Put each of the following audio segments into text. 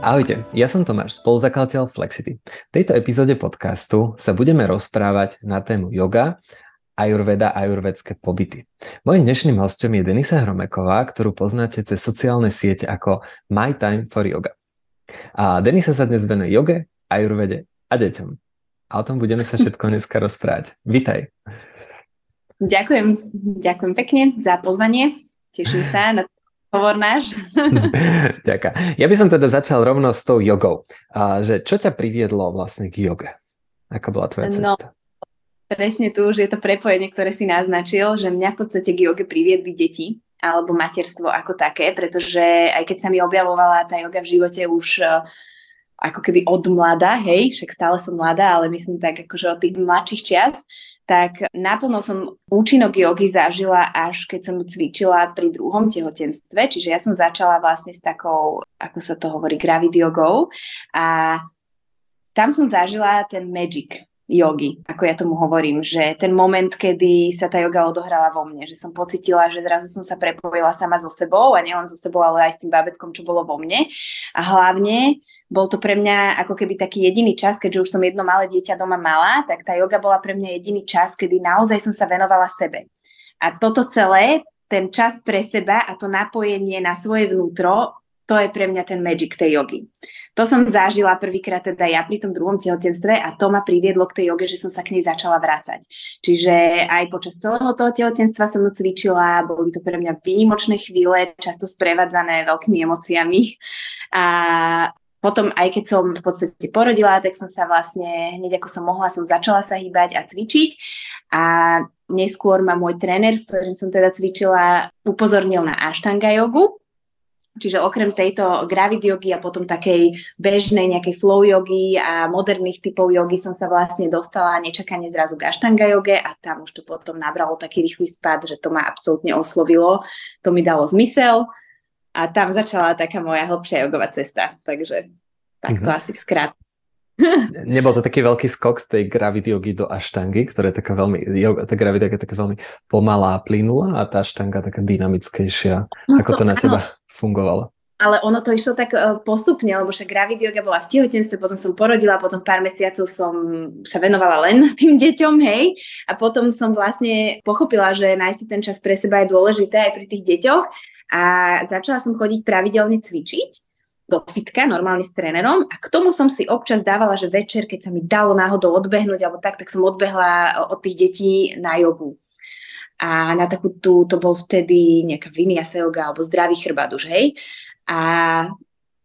Ahojte, ja som Tomáš, spoluzakladateľ Flexity. V tejto epizóde podcastu sa budeme rozprávať na tému yoga, ajurveda a ajurvedské pobyty. Mojím dnešným hostom je Denisa Hromeková, ktorú poznáte cez sociálne siete ako My Time for Yoga. A Denisa sa dnes venuje joge, ajurvede a deťom. A o tom budeme sa všetko dneska rozprávať. Vítaj. Ďakujem, ďakujem pekne za pozvanie. Teším sa na hovor náš. Ďakujem. Ja by som teda začal rovno s tou jogou. A že čo ťa priviedlo vlastne k joge? Ako bola tvoja no, cesta? No, presne tu už je to prepojenie, ktoré si naznačil, že mňa v podstate k joge priviedli deti alebo materstvo ako také, pretože aj keď sa mi objavovala tá joga v živote už uh, ako keby od mlada, hej, však stále som mladá, ale myslím tak akože od tých mladších čias, tak naplno som účinok jogy zažila až keď som cvičila pri druhom tehotenstve, čiže ja som začala vlastne s takou, ako sa to hovorí, gravid jogou. A tam som zažila ten magic jogy, ako ja tomu hovorím, že ten moment, kedy sa tá joga odohrala vo mne, že som pocitila, že zrazu som sa prepojila sama so sebou a nielen so sebou, ale aj s tým bábetkom, čo bolo vo mne a hlavne bol to pre mňa ako keby taký jediný čas, keďže už som jedno malé dieťa doma mala, tak tá yoga bola pre mňa jediný čas, kedy naozaj som sa venovala sebe. A toto celé, ten čas pre seba a to napojenie na svoje vnútro, to je pre mňa ten magic tej jogy. To som zažila prvýkrát teda ja pri tom druhom tehotenstve a to ma priviedlo k tej joge, že som sa k nej začala vrácať. Čiže aj počas celého toho tehotenstva som ju cvičila, boli to pre mňa výnimočné chvíle, často sprevádzané veľkými emóciami. A potom, aj keď som v podstate porodila, tak som sa vlastne, hneď ako som mohla, som začala sa hýbať a cvičiť. A neskôr ma môj tréner, s ktorým som teda cvičila, upozornil na ashtanga jogu. Čiže okrem tejto gravid jogy a potom takej bežnej nejakej flow jogy a moderných typov jogy som sa vlastne dostala nečakane zrazu k ashtanga joge a tam už to potom nabralo taký rýchly spad, že to ma absolútne oslovilo. To mi dalo zmysel a tam začala taká moja hlbšia jogová cesta. Takže tak to mm-hmm. asi v skrát. Nebol to taký veľký skok z tej gravidiogy do aštangy, ktorá je taká veľmi, tá gravidioga je taká veľmi pomalá, plynulá a tá aštanga taká dynamickejšia. No Ako to, to na teba fungovalo? ale ono to išlo tak e, postupne, lebo však gravid yoga bola v tehotenstve, potom som porodila, potom pár mesiacov som sa venovala len tým deťom, hej, a potom som vlastne pochopila, že nájsť ten čas pre seba je dôležité aj pri tých deťoch a začala som chodiť pravidelne cvičiť do fitka, normálne s trénerom a k tomu som si občas dávala, že večer, keď sa mi dalo náhodou odbehnúť alebo tak, tak som odbehla od tých detí na jogu. A na takú tú, to bol vtedy nejaká vinyasa yoga alebo zdravý chrbát už, hej. A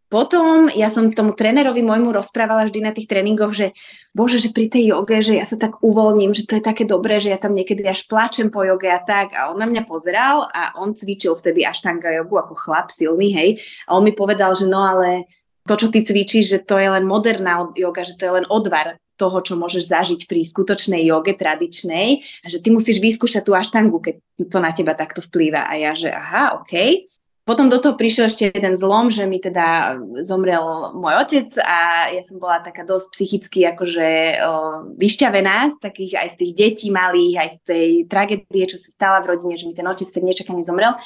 potom ja som tomu trénerovi môjmu rozprávala vždy na tých tréningoch, že bože, že pri tej joge, že ja sa tak uvoľním, že to je také dobré, že ja tam niekedy až plačem po joge a tak. A on na mňa pozeral a on cvičil vtedy aštanga jogu ako chlap silný, hej. A on mi povedal, že no ale to, čo ty cvičíš, že to je len moderná joga, že to je len odvar toho, čo môžeš zažiť pri skutočnej joge tradičnej a že ty musíš vyskúšať tú aštangu, keď to na teba takto vplýva. A ja, že aha, OK. Potom do toho prišiel ešte jeden zlom, že mi teda zomrel môj otec a ja som bola taká dosť psychicky akože o, vyšťavená z takých aj z tých detí malých, aj z tej tragédie, čo sa stala v rodine, že mi ten otec sa nečakane zomrel.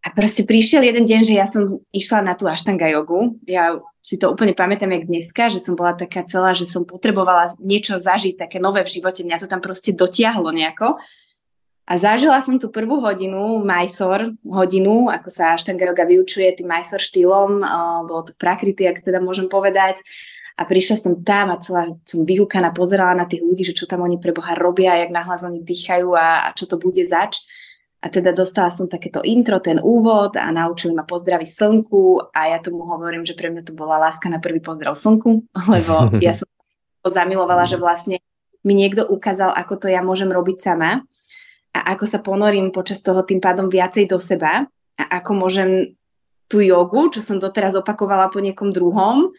A proste prišiel jeden deň, že ja som išla na tú aštanga jogu. Ja si to úplne pamätám, jak dneska, že som bola taká celá, že som potrebovala niečo zažiť, také nové v živote. Mňa to tam proste dotiahlo nejako. A zažila som tú prvú hodinu, Mysore hodinu, ako sa Ashtanga yoga vyučuje tým Mysore štýlom, uh, bolo to prakrity, ak teda môžem povedať. A prišla som tam a celá som vyhúkaná, pozerala na tých ľudí, že čo tam oni pre Boha robia, jak nahlas oni dýchajú a, a čo to bude zač. A teda dostala som takéto intro, ten úvod a naučili ma pozdraviť slnku a ja tomu hovorím, že pre mňa to bola láska na prvý pozdrav slnku, lebo ja som to zamilovala, že vlastne mi niekto ukázal, ako to ja môžem robiť sama a ako sa ponorím počas toho tým pádom viacej do seba a ako môžem tú jogu, čo som doteraz opakovala po niekom druhom,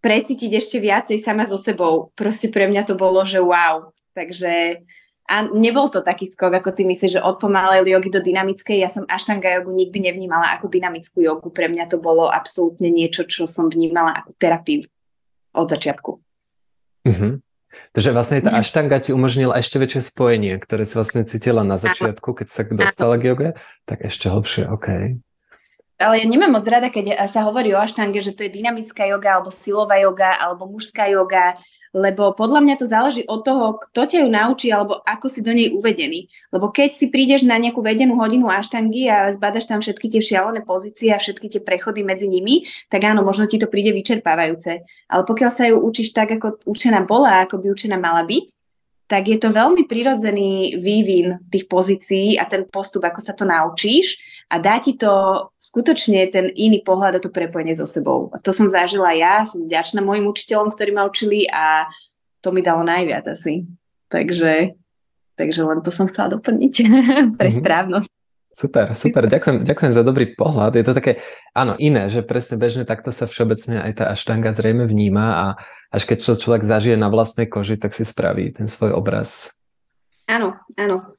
precítiť ešte viacej sama so sebou. Proste pre mňa to bolo, že wow. Takže a nebol to taký skok, ako ty myslíš, že od pomalej jogy do dynamickej. Ja som aštanga jogu nikdy nevnímala ako dynamickú jogu. Pre mňa to bolo absolútne niečo, čo som vnímala ako terapiu od začiatku. Mm-hmm. Takže vlastne tá aštanga ti umožnila ešte väčšie spojenie, ktoré si vlastne cítila na začiatku, keď sa dostala k joge, tak ešte hlbšie, OK. ale ja nemám moc rada, keď sa hovorí o aštange, že to je dynamická joga, alebo silová joga, alebo mužská joga, lebo podľa mňa to záleží od toho, kto ťa ju naučí, alebo ako si do nej uvedený. Lebo keď si prídeš na nejakú vedenú hodinu aštangy a zbadaš tam všetky tie šialené pozície a všetky tie prechody medzi nimi, tak áno, možno ti to príde vyčerpávajúce. Ale pokiaľ sa ju učíš tak, ako učená bola, ako by učená mala byť, tak je to veľmi prirodzený vývin tých pozícií a ten postup, ako sa to naučíš a dá ti to skutočne ten iný pohľad a to prepojenie so sebou. A to som zažila ja, som vďačná mojim učiteľom, ktorí ma učili a to mi dalo najviac asi. Takže, takže len to som chcela doplniť pre mhm. správnosť. Super, super, ďakujem, ďakujem za dobrý pohľad. Je to také, áno, iné, že presne bežne takto sa všeobecne aj tá aštanga zrejme vníma a až keď to človek zažije na vlastnej koži, tak si spraví ten svoj obraz. Áno, áno.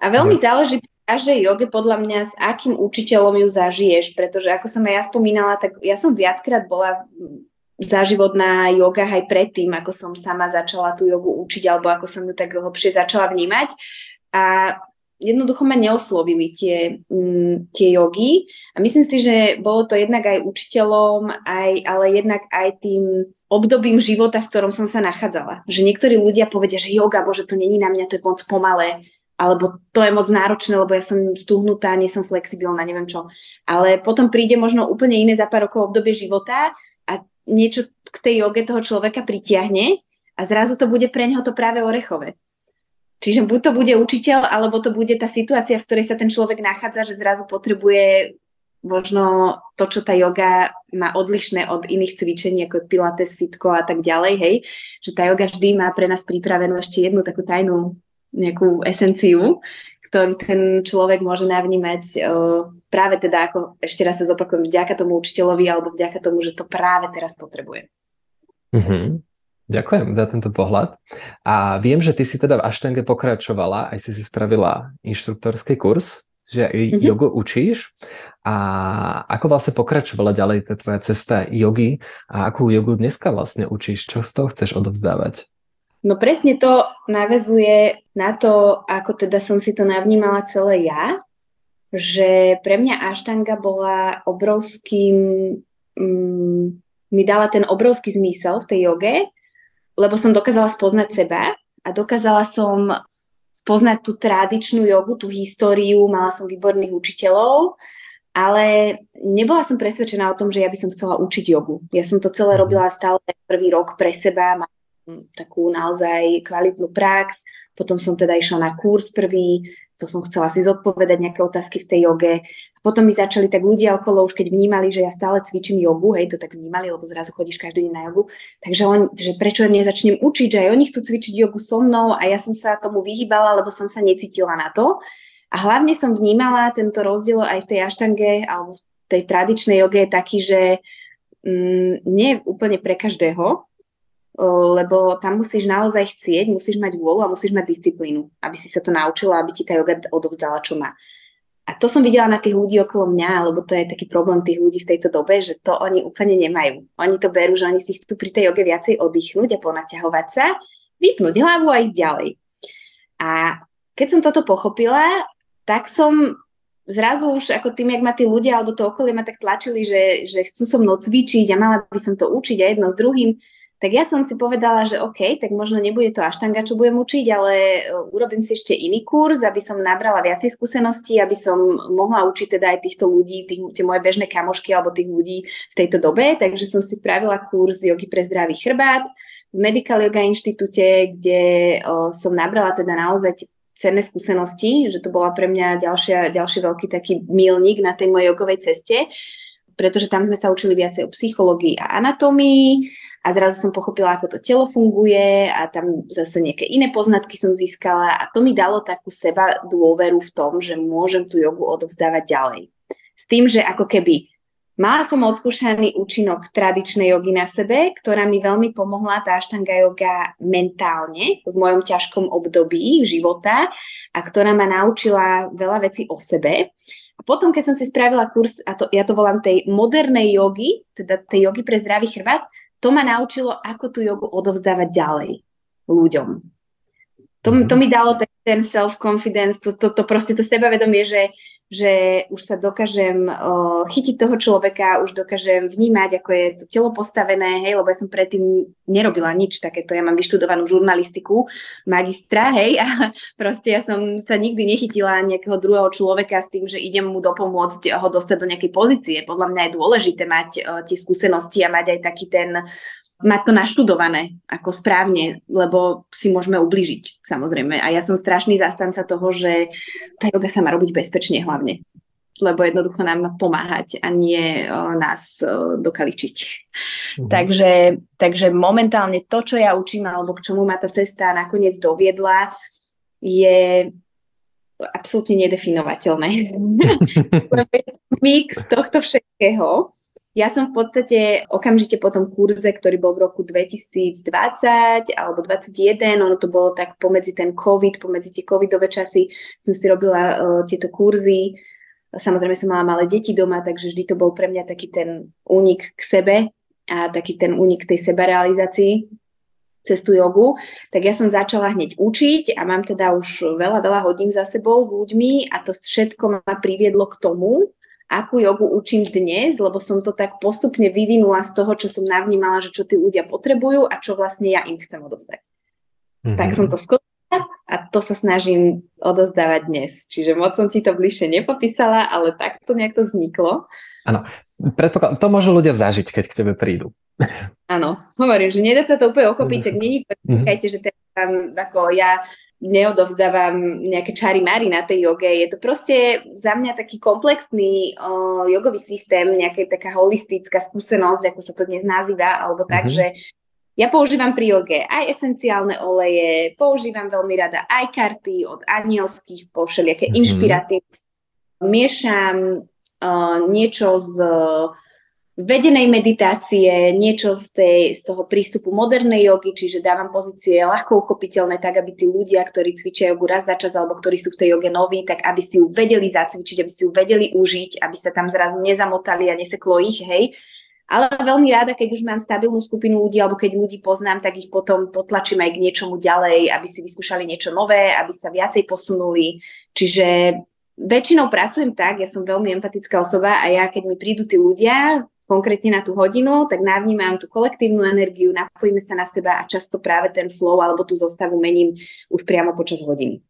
A veľmi no. záleží každej joge podľa mňa, s akým učiteľom ju zažiješ, pretože ako som aj ja spomínala, tak ja som viackrát bola za život na jogách aj predtým, ako som sama začala tú jogu učiť, alebo ako som ju tak hlbšie začala vnímať. A jednoducho ma neoslovili tie, mm, tie jogy a myslím si, že bolo to jednak aj učiteľom, aj, ale jednak aj tým obdobím života, v ktorom som sa nachádzala. Že niektorí ľudia povedia, že yoga, bože, to není na mňa, to je moc pomalé, alebo to je moc náročné, lebo ja som stuhnutá, nie som flexibilná, neviem čo. Ale potom príde možno úplne iné za pár rokov obdobie života a niečo k tej joge toho človeka pritiahne a zrazu to bude pre neho to práve orechové. Čiže buď to bude učiteľ, alebo to bude tá situácia, v ktorej sa ten človek nachádza, že zrazu potrebuje možno to, čo tá yoga má odlišné od iných cvičení, ako pilates, fitko a tak ďalej, hej, že tá yoga vždy má pre nás pripravenú ešte jednu takú tajnú nejakú esenciu, ktorú ten človek môže navnímať uh, práve teda, ako ešte raz sa zopakujem, vďaka tomu učiteľovi alebo vďaka tomu, že to práve teraz potrebuje. Mm-hmm. Ďakujem za tento pohľad. A viem, že ty si teda v Aštenge pokračovala, aj si si spravila inštruktorský kurz, že mm-hmm. jogu učíš. A ako vlastne pokračovala ďalej tá tvoja cesta jogy a akú jogu dneska vlastne učíš? Čo z toho chceš odovzdávať? No presne to navezuje na to, ako teda som si to navnímala celé ja, že pre mňa Aštanga bola obrovským, mm, mi dala ten obrovský zmysel v tej joge, lebo som dokázala spoznať seba a dokázala som spoznať tú tradičnú jogu, tú históriu, mala som výborných učiteľov, ale nebola som presvedčená o tom, že ja by som chcela učiť jogu. Ja som to celé robila stále prvý rok pre seba, mám takú naozaj kvalitnú prax, potom som teda išla na kurz prvý, to som chcela si zodpovedať nejaké otázky v tej joge. Potom mi začali tak ľudia okolo, už keď vnímali, že ja stále cvičím jogu, hej, to tak vnímali, lebo zrazu chodíš každý deň na jogu, takže on, že prečo nezačnem učiť, že aj oni chcú cvičiť jogu so mnou a ja som sa tomu vyhýbala, lebo som sa necítila na to. A hlavne som vnímala tento rozdiel aj v tej aštange alebo v tej tradičnej joge je taký, že mm, nie úplne pre každého, lebo tam musíš naozaj chcieť, musíš mať vôľu a musíš mať disciplínu, aby si sa to naučila, aby ti tá yoga odovzdala, čo má. A to som videla na tých ľudí okolo mňa, lebo to je taký problém tých ľudí v tejto dobe, že to oni úplne nemajú. Oni to berú, že oni si chcú pri tej joge viacej oddychnúť a ponaťahovať sa, vypnúť hlavu a ísť ďalej. A keď som toto pochopila, tak som zrazu už ako tým, jak ma tí ľudia alebo to okolie ma tak tlačili, že, že chcú so mnou cvičiť a mala by som to učiť a jedno s druhým, tak ja som si povedala, že OK, tak možno nebude to aštanga, čo budem učiť, ale e, urobím si ešte iný kurz, aby som nabrala viacej skúseností, aby som mohla učiť teda aj týchto ľudí, tých, tie moje bežné kamošky alebo tých ľudí v tejto dobe. Takže som si spravila kurz jogy pre zdravý chrbát v Medical Yoga Inštitúte, kde o, som nabrala teda naozaj cenné skúsenosti, že to bola pre mňa ďalšia, ďalší veľký taký milník na tej mojej jogovej ceste, pretože tam sme sa učili viacej o psychológii a anatómii, a zrazu som pochopila, ako to telo funguje a tam zase nejaké iné poznatky som získala a to mi dalo takú seba dôveru v tom, že môžem tú jogu odovzdávať ďalej. S tým, že ako keby mala som odskúšaný účinok tradičnej jogy na sebe, ktorá mi veľmi pomohla, tá aštanga yoga mentálne v mojom ťažkom období života a ktorá ma naučila veľa vecí o sebe. A potom, keď som si spravila kurz, a to, ja to volám tej modernej jogy, teda tej jogy pre zdravý chrbát, to ma naučilo, ako tú jogu odovzdávať ďalej ľuďom. To, to mhm. mi dalo ten, ten self-confidence, to, to, to proste to sebavedomie, že, že už sa dokážem uh, chytiť toho človeka, už dokážem vnímať, ako je to telo postavené, hej, lebo ja som predtým nerobila nič takéto. Ja mám vyštudovanú žurnalistiku, magistra, hej, a proste ja som sa nikdy nechytila nejakého druhého človeka s tým, že idem mu dopomôcť ho dostať do nejakej pozície. Podľa mňa je dôležité mať uh, tie skúsenosti a mať aj taký ten mať to naštudované ako správne, lebo si môžeme ubližiť, samozrejme. A ja som strašný zastanca toho, že tá yoga sa má robiť bezpečne hlavne lebo jednoducho nám má pomáhať a nie o, nás o, dokaličiť. Mhm. Takže, takže momentálne to, čo ja učím, alebo k čomu ma tá cesta nakoniec doviedla, je absolútne nedefinovateľné. Mix tohto všetkého ja som v podstate okamžite po tom kurze, ktorý bol v roku 2020 alebo 2021, ono to bolo tak pomedzi ten COVID, pomedzi tie covidové časy, som si robila uh, tieto kurzy. Samozrejme som mala malé deti doma, takže vždy to bol pre mňa taký ten únik k sebe a taký ten únik tej sebarealizácii cez tú jogu, tak ja som začala hneď učiť a mám teda už veľa, veľa hodín za sebou s ľuďmi a to všetko ma priviedlo k tomu, akú jogu učím dnes, lebo som to tak postupne vyvinula z toho, čo som navnímala, že čo tí ľudia potrebujú a čo vlastne ja im chcem odovzdať. Mm-hmm. Tak som to skladala a to sa snažím odozdávať dnes. Čiže moc som ti to bližšie nepopísala, ale takto nejak to vzniklo. Áno, predpokladám, to môžu ľudia zažiť, keď k tebe prídu. Áno, hovorím, že nedá sa to úplne ochopiť, tak není to, mm-hmm. že tam ako ja neodovzdávam nejaké čary mary na tej joge. Je to proste za mňa taký komplexný uh, jogový systém, nejaká taká holistická skúsenosť, ako sa to dnes nazýva, alebo tak, mm-hmm. že ja používam pri joge aj esenciálne oleje, používam veľmi rada aj karty od anielských po všelijaké mm-hmm. inšpiratívne. Miešam uh, niečo z uh, vedenej meditácie, niečo z, tej, z toho prístupu modernej jogy, čiže dávam pozície ľahko uchopiteľné, tak aby tí ľudia, ktorí cvičia jogu raz za čas alebo ktorí sú v tej joge noví, tak aby si ju vedeli zacvičiť, aby si ju vedeli užiť, aby sa tam zrazu nezamotali a neseklo ich, hej. Ale veľmi rada, keď už mám stabilnú skupinu ľudí alebo keď ľudí poznám, tak ich potom potlačím aj k niečomu ďalej, aby si vyskúšali niečo nové, aby sa viacej posunuli. Čiže väčšinou pracujem tak, ja som veľmi empatická osoba a ja, keď mi prídu tí ľudia, konkrétne na tú hodinu, tak navnímam tú kolektívnu energiu, napojíme sa na seba a často práve ten flow alebo tú zostavu mením už priamo počas hodiny.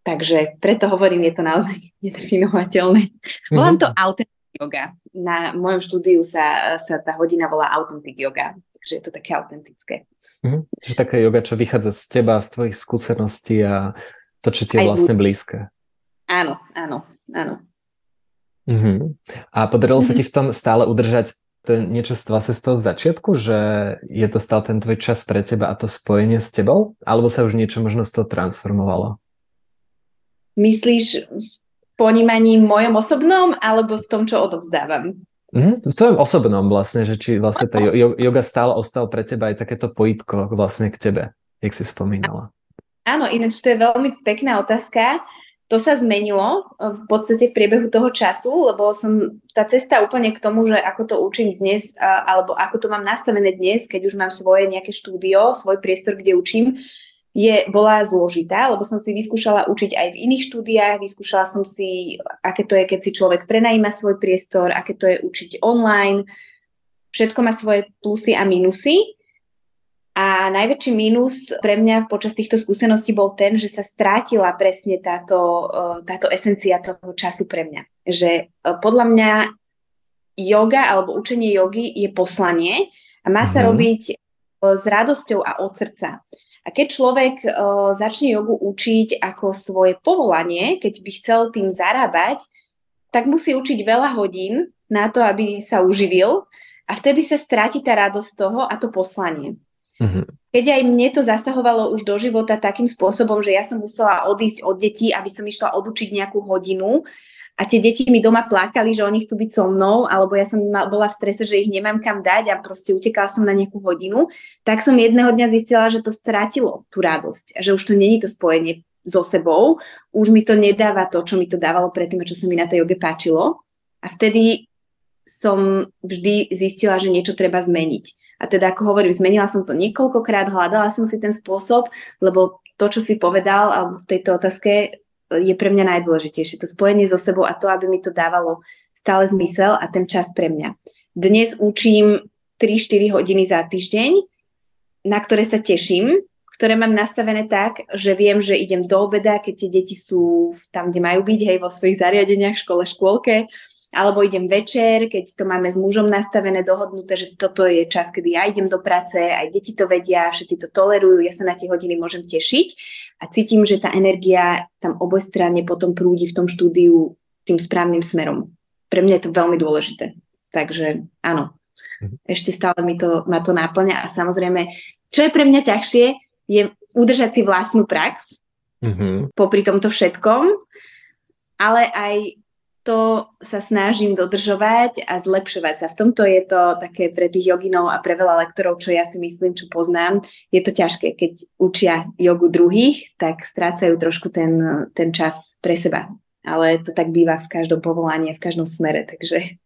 Takže preto hovorím, je to naozaj nedefinovateľné. Mm-hmm. Volám to authentic yoga. Na mojom štúdiu sa, sa tá hodina volá authentic yoga, takže je to také autentické. Mm-hmm. Čiže taká yoga, čo vychádza z teba, z tvojich skúseností a to, čo ti je vlastne blízke. Áno, áno, áno. Uh-huh. A podarilo sa ti v tom stále udržať to niečo z vlastne z toho začiatku, že je to stále ten tvoj čas pre teba a to spojenie s tebou? Alebo sa už niečo možno z toho transformovalo? Myslíš v ponímaní mojom osobnom alebo v tom, čo odovzdávam? Mm, v tvojom osobnom vlastne, že či vlastne tá yoga stále ostal pre teba aj takéto pojitko vlastne k tebe, jak si spomínala. Áno, ináč to je veľmi pekná otázka to sa zmenilo eh, v podstate v priebehu toho času, lebo som tá cesta úplne k tomu, že ako to učím dnes, alebo ako to mám nastavené dnes, keď už mám svoje nejaké štúdio, svoj priestor, kde učím, je, bola zložitá, lebo som si vyskúšala učiť aj v iných štúdiách, vyskúšala som si, aké to je, keď si človek prenajíma svoj priestor, aké to je učiť online. Všetko má svoje plusy a minusy. A najväčší mínus pre mňa počas týchto skúseností bol ten, že sa strátila presne táto, e, táto esencia toho času pre mňa. Že e, podľa mňa yoga alebo učenie jogy je poslanie a má sa mm-hmm. robiť e, s radosťou a od srdca. A keď človek uh, začne jogu učiť ako svoje povolanie, keď by chcel tým zarábať, tak musí učiť veľa hodín na to, aby sa uživil a vtedy sa stráti tá radosť toho a to poslanie. Mm-hmm. Keď aj mne to zasahovalo už do života takým spôsobom, že ja som musela odísť od detí, aby som išla odučiť nejakú hodinu a tie deti mi doma plakali, že oni chcú byť so mnou, alebo ja som bola v strese, že ich nemám kam dať a proste utekala som na nejakú hodinu, tak som jedného dňa zistila, že to strátilo tú radosť že už to není to spojenie so sebou, už mi to nedáva to, čo mi to dávalo predtým čo sa mi na tej joge páčilo. A vtedy som vždy zistila, že niečo treba zmeniť. A teda, ako hovorím, zmenila som to niekoľkokrát, hľadala som si ten spôsob, lebo to, čo si povedal alebo v tejto otázke, je pre mňa najdôležitejšie. To spojenie so sebou a to, aby mi to dávalo stále zmysel a ten čas pre mňa. Dnes učím 3-4 hodiny za týždeň, na ktoré sa teším, ktoré mám nastavené tak, že viem, že idem do obeda, keď tie deti sú tam, kde majú byť, hej, vo svojich zariadeniach, škole, škôlke, alebo idem večer, keď to máme s mužom nastavené, dohodnuté, že toto je čas, kedy ja idem do práce, aj deti to vedia, všetci to tolerujú, ja sa na tie hodiny môžem tešiť a cítim, že tá energia tam obojstranne potom prúdi v tom štúdiu tým správnym smerom. Pre mňa je to veľmi dôležité. Takže áno, mhm. ešte stále mi to, ma to náplňa a samozrejme, čo je pre mňa ťažšie, je udržať si vlastnú prax mm-hmm. popri tomto všetkom, ale aj to sa snažím dodržovať a zlepšovať sa. V tomto je to také pre tých joginov a pre veľa lektorov, čo ja si myslím, čo poznám, je to ťažké. Keď učia jogu druhých, tak strácajú trošku ten, ten čas pre seba. Ale to tak býva v každom povolaní v každom smere, takže...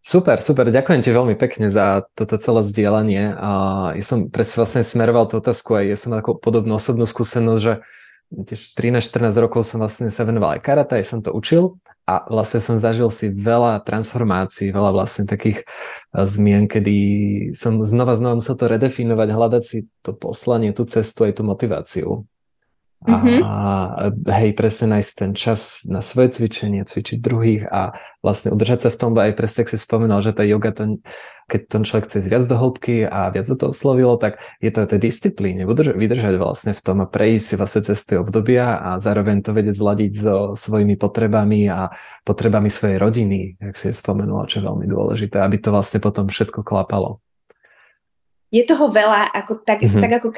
Super, super, ďakujem ti veľmi pekne za toto celé zdieľanie. A ja som presne vlastne smeroval tú otázku aj ja som mal takú podobnú osobnú skúsenosť, že tiež 13-14 rokov som vlastne sa venoval aj karate, aj som to učil a vlastne som zažil si veľa transformácií, veľa vlastne takých eh, zmien, kedy som znova znova musel to redefinovať, hľadať si to poslanie, tú cestu, aj tú motiváciu. Mm-hmm. A hej, presne nájsť ten čas na svoje cvičenie, cvičiť druhých a vlastne udržať sa v tom, aj presne, ak si spomenul, že tá yoga, to, keď ten človek chce viac do hĺbky a viac do toho oslovilo, tak je to o tej disciplíne, vydržať vlastne v tom a prejsť si vlastne cez tie obdobia a zároveň to vedieť zladiť so svojimi potrebami a potrebami svojej rodiny, ak si je spomenula, čo je veľmi dôležité, aby to vlastne potom všetko klapalo. Je toho veľa, ako, tak, mm-hmm. tak ako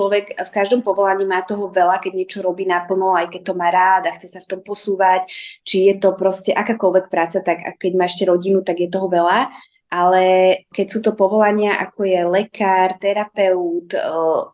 človek v každom povolaní má toho veľa, keď niečo robí naplno, aj keď to má rád a chce sa v tom posúvať, či je to proste akákoľvek práca, tak keď má ešte rodinu, tak je toho veľa. Ale keď sú to povolania, ako je lekár, terapeut,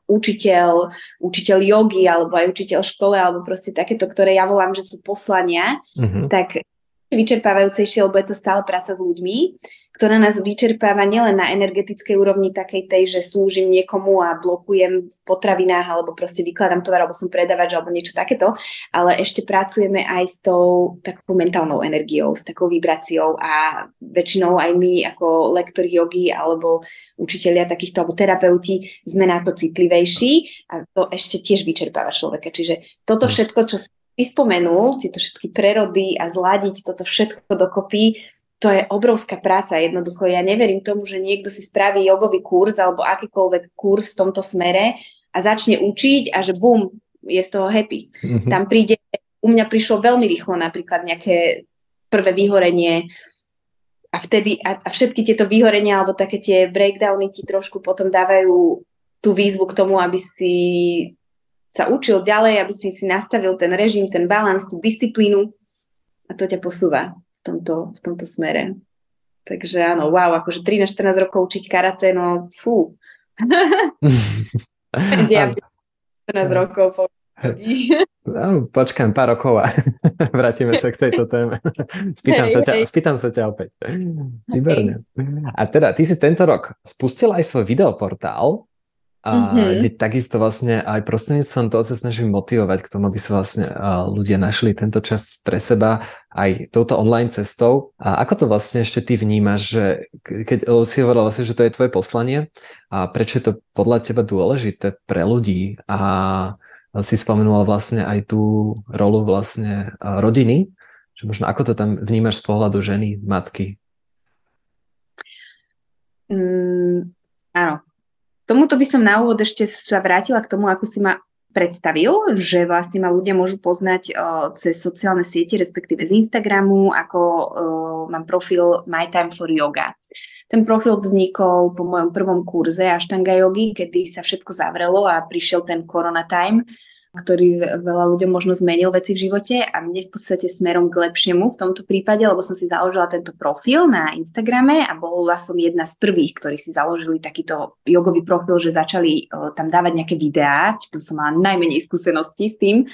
učiteľ, učiteľ jogy, alebo aj učiteľ škole, alebo proste takéto, ktoré ja volám, že sú poslania, mm-hmm. tak vyčerpávajúcejšie, lebo je to stále práca s ľuďmi ktorá nás vyčerpáva nielen na energetickej úrovni takej tej, že slúžim niekomu a blokujem v potravinách alebo proste vykladám tovar alebo som predávač alebo niečo takéto, ale ešte pracujeme aj s tou takou mentálnou energiou, s takou vibráciou a väčšinou aj my ako lektori jogy alebo učitelia takýchto alebo terapeuti sme na to citlivejší a to ešte tiež vyčerpáva človeka. Čiže toto hm. všetko, čo si spomenul, tieto všetky prerody a zladiť toto všetko dokopy, to je obrovská práca jednoducho. Ja neverím tomu, že niekto si spraví jogový kurz alebo akýkoľvek kurz v tomto smere a začne učiť a že bum, je z toho happy. Mm-hmm. Tam príde, u mňa prišlo veľmi rýchlo napríklad nejaké prvé vyhorenie a vtedy, a, a všetky tieto vyhorenia alebo také tie breakdowny ti trošku potom dávajú tú výzvu k tomu, aby si sa učil ďalej, aby si si nastavil ten režim, ten balans, tú disciplínu a to ťa posúva tomto, v tomto smere. Takže áno, wow, akože 13-14 rokov učiť karate, no fú. ja 14 rokov po No, počkám pár rokov a vrátime sa k tejto téme. Spýtam, hey, sa, ťa, hey. spýtam sa ťa opäť. Výborne. A teda, ty si tento rok spustil aj svoj videoportál, a mm-hmm. kde takisto vlastne aj prostredníctvom toho sa snažím motivovať k tomu, aby sa vlastne ľudia našli tento čas pre seba aj touto online cestou. A ako to vlastne ešte ty vnímaš, že keď si hovorila vlastne, že to je tvoje poslanie a prečo je to podľa teba dôležité pre ľudí a si spomenula vlastne aj tú rolu vlastne rodiny, že možno ako to tam vnímaš z pohľadu ženy, matky? Mm, áno, Tomuto by som na úvod ešte sa vrátila k tomu, ako si ma predstavil, že vlastne ma ľudia môžu poznať uh, cez sociálne siete, respektíve z Instagramu, ako uh, mám profil My Time for Yoga. Ten profil vznikol po mojom prvom kurze Ashtanga yogi, kedy sa všetko zavrelo a prišiel ten Corona Time ktorý veľa ľuďom možno zmenil veci v živote a mne v podstate smerom k lepšiemu v tomto prípade, lebo som si založila tento profil na Instagrame a bola som jedna z prvých, ktorí si založili takýto jogový profil, že začali tam dávať nejaké videá, pritom som mala najmenej skúseností s tým,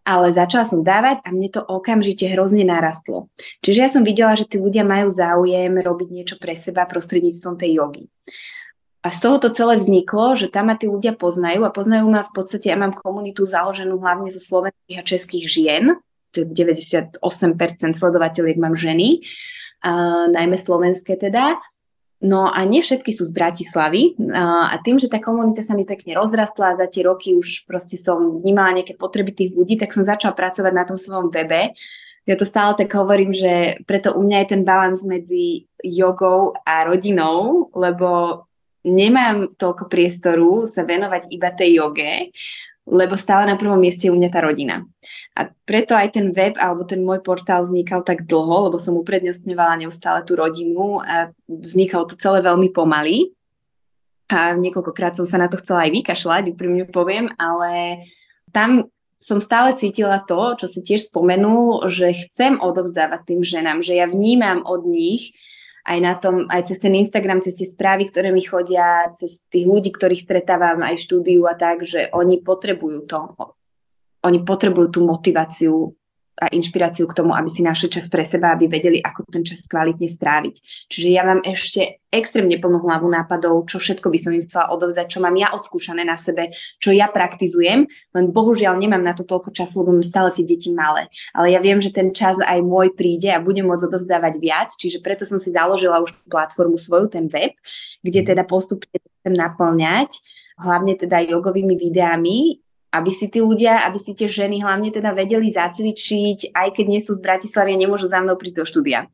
ale začala som dávať a mne to okamžite hrozne narastlo. Čiže ja som videla, že tí ľudia majú záujem robiť niečo pre seba prostredníctvom tej jogy. A z toho to celé vzniklo, že tam ma tí ľudia poznajú a poznajú ma v podstate, ja mám komunitu založenú hlavne zo slovenských a českých žien, to je 98% sledovateľiek mám ženy, uh, najmä slovenské teda. No a nie všetky sú z Bratislavy a tým, že tá komunita sa mi pekne rozrastla a za tie roky už proste som vnímala nejaké potreby tých ľudí, tak som začala pracovať na tom svojom webe. Ja to stále tak hovorím, že preto u mňa je ten balans medzi jogou a rodinou, lebo nemám toľko priestoru sa venovať iba tej joge, lebo stále na prvom mieste je u mňa tá rodina. A preto aj ten web alebo ten môj portál vznikal tak dlho, lebo som uprednostňovala neustále tú rodinu a vznikalo to celé veľmi pomaly. A niekoľkokrát som sa na to chcela aj vykašľať, úprimne poviem, ale tam som stále cítila to, čo si tiež spomenul, že chcem odovzdávať tým ženám, že ja vnímam od nich, aj na tom, aj cez ten Instagram, cez tie správy, ktoré mi chodia, cez tých ľudí, ktorých stretávam aj v štúdiu a tak, že oni potrebujú to. Oni potrebujú tú motiváciu a inšpiráciu k tomu, aby si našli čas pre seba, aby vedeli, ako ten čas kvalitne stráviť. Čiže ja mám ešte extrémne plnú hlavu nápadov, čo všetko by som im chcela odovzdať, čo mám ja odskúšané na sebe, čo ja praktizujem, len bohužiaľ nemám na to toľko času, lebo mám stále tie deti malé. Ale ja viem, že ten čas aj môj príde a budem môcť odovzdávať viac, čiže preto som si založila už platformu svoju, ten web, kde teda postupne chcem naplňať hlavne teda jogovými videami, aby si tí ľudia, aby si tie ženy hlavne teda vedeli zacvičiť, aj keď nie sú z Bratislavy a nemôžu za mnou prísť do štúdia.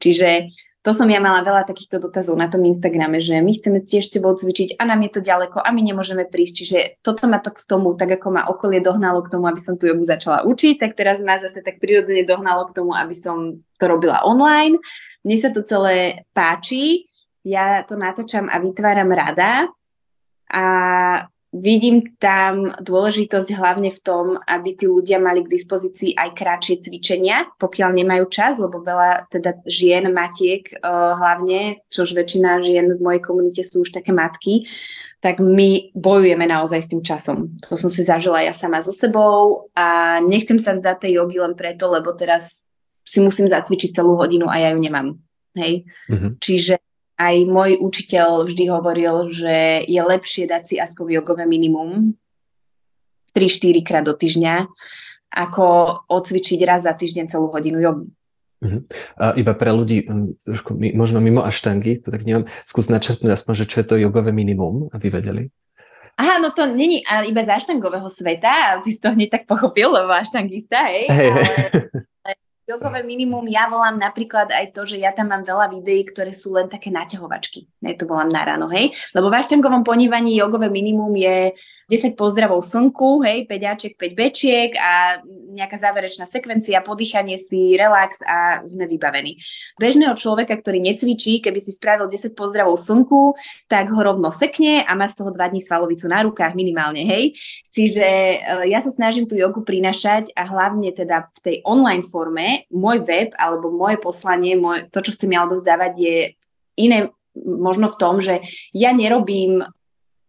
Čiže to som ja mala veľa takýchto dotazov na tom Instagrame, že my chceme tiež s tebou cvičiť a nám je to ďaleko a my nemôžeme prísť. Čiže toto ma to k tomu, tak ako ma okolie dohnalo k tomu, aby som tu jogu začala učiť, tak teraz ma zase tak prirodzene dohnalo k tomu, aby som to robila online. Mne sa to celé páči, ja to natáčam a vytváram rada a Vidím tam dôležitosť hlavne v tom, aby tí ľudia mali k dispozícii aj kratšie cvičenia, pokiaľ nemajú čas, lebo veľa teda žien, matiek uh, hlavne, čož väčšina žien v mojej komunite sú už také matky, tak my bojujeme naozaj s tým časom. To som si zažila ja sama so sebou a nechcem sa vzdať tej jogy len preto, lebo teraz si musím zacvičiť celú hodinu a ja ju nemám. Hej? Mm-hmm. Čiže aj môj učiteľ vždy hovoril, že je lepšie dať si aspoň jogové minimum 3-4 krát do týždňa, ako odcvičiť raz za týždeň celú hodinu jogy. Uh-huh. A iba pre ľudí, trošku možno mimo aštangy, to tak neviem, skús načrtnúť aspoň, že čo je to jogové minimum, aby vedeli. Aha, no to není iba z aštangového sveta, ty si to hneď tak pochopil, lebo aštangista, hej. Hey, ale, Jogové minimum, ja volám napríklad aj to, že ja tam mám veľa videí, ktoré sú len také naťahovačky. Ja to volám na ráno, hej. Lebo v aštangovom ponívaní jogové minimum je 10 pozdravov slnku, hej, 5 Aček, 5 bečiek a nejaká záverečná sekvencia, podýchanie si, relax a sme vybavení. Bežného človeka, ktorý necvičí, keby si spravil 10 pozdravov slnku, tak ho rovno sekne a má z toho 2 dní svalovicu na rukách minimálne, hej. Čiže eh, ja sa snažím tú jogu prinašať a hlavne teda v tej online forme môj web alebo moje poslanie, môj, to, čo chcem ja odovzdávať je iné možno v tom, že ja nerobím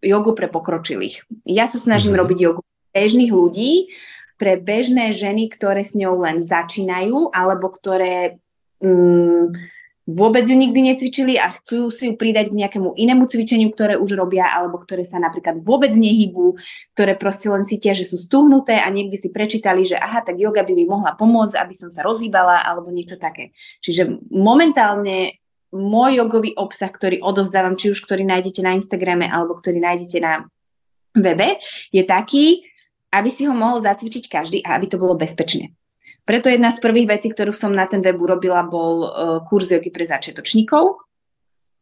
jogu pre pokročilých. Ja sa snažím mm-hmm. robiť jogu bežných ľudí, pre bežné ženy, ktoré s ňou len začínajú, alebo ktoré mm, vôbec ju nikdy necvičili a chcú si ju pridať k nejakému inému cvičeniu, ktoré už robia, alebo ktoré sa napríklad vôbec nehybú, ktoré proste len cítia, že sú stúhnuté a niekde si prečítali, že aha, tak yoga by mi mohla pomôcť, aby som sa rozhýbala, alebo niečo také. Čiže momentálne môj jogový obsah, ktorý odovzdávam, či už ktorý nájdete na Instagrame alebo ktorý nájdete na webe, je taký, aby si ho mohol zacvičiť každý a aby to bolo bezpečné. Preto jedna z prvých vecí, ktorú som na ten web urobila, bol uh, kurz jogy pre začiatočníkov,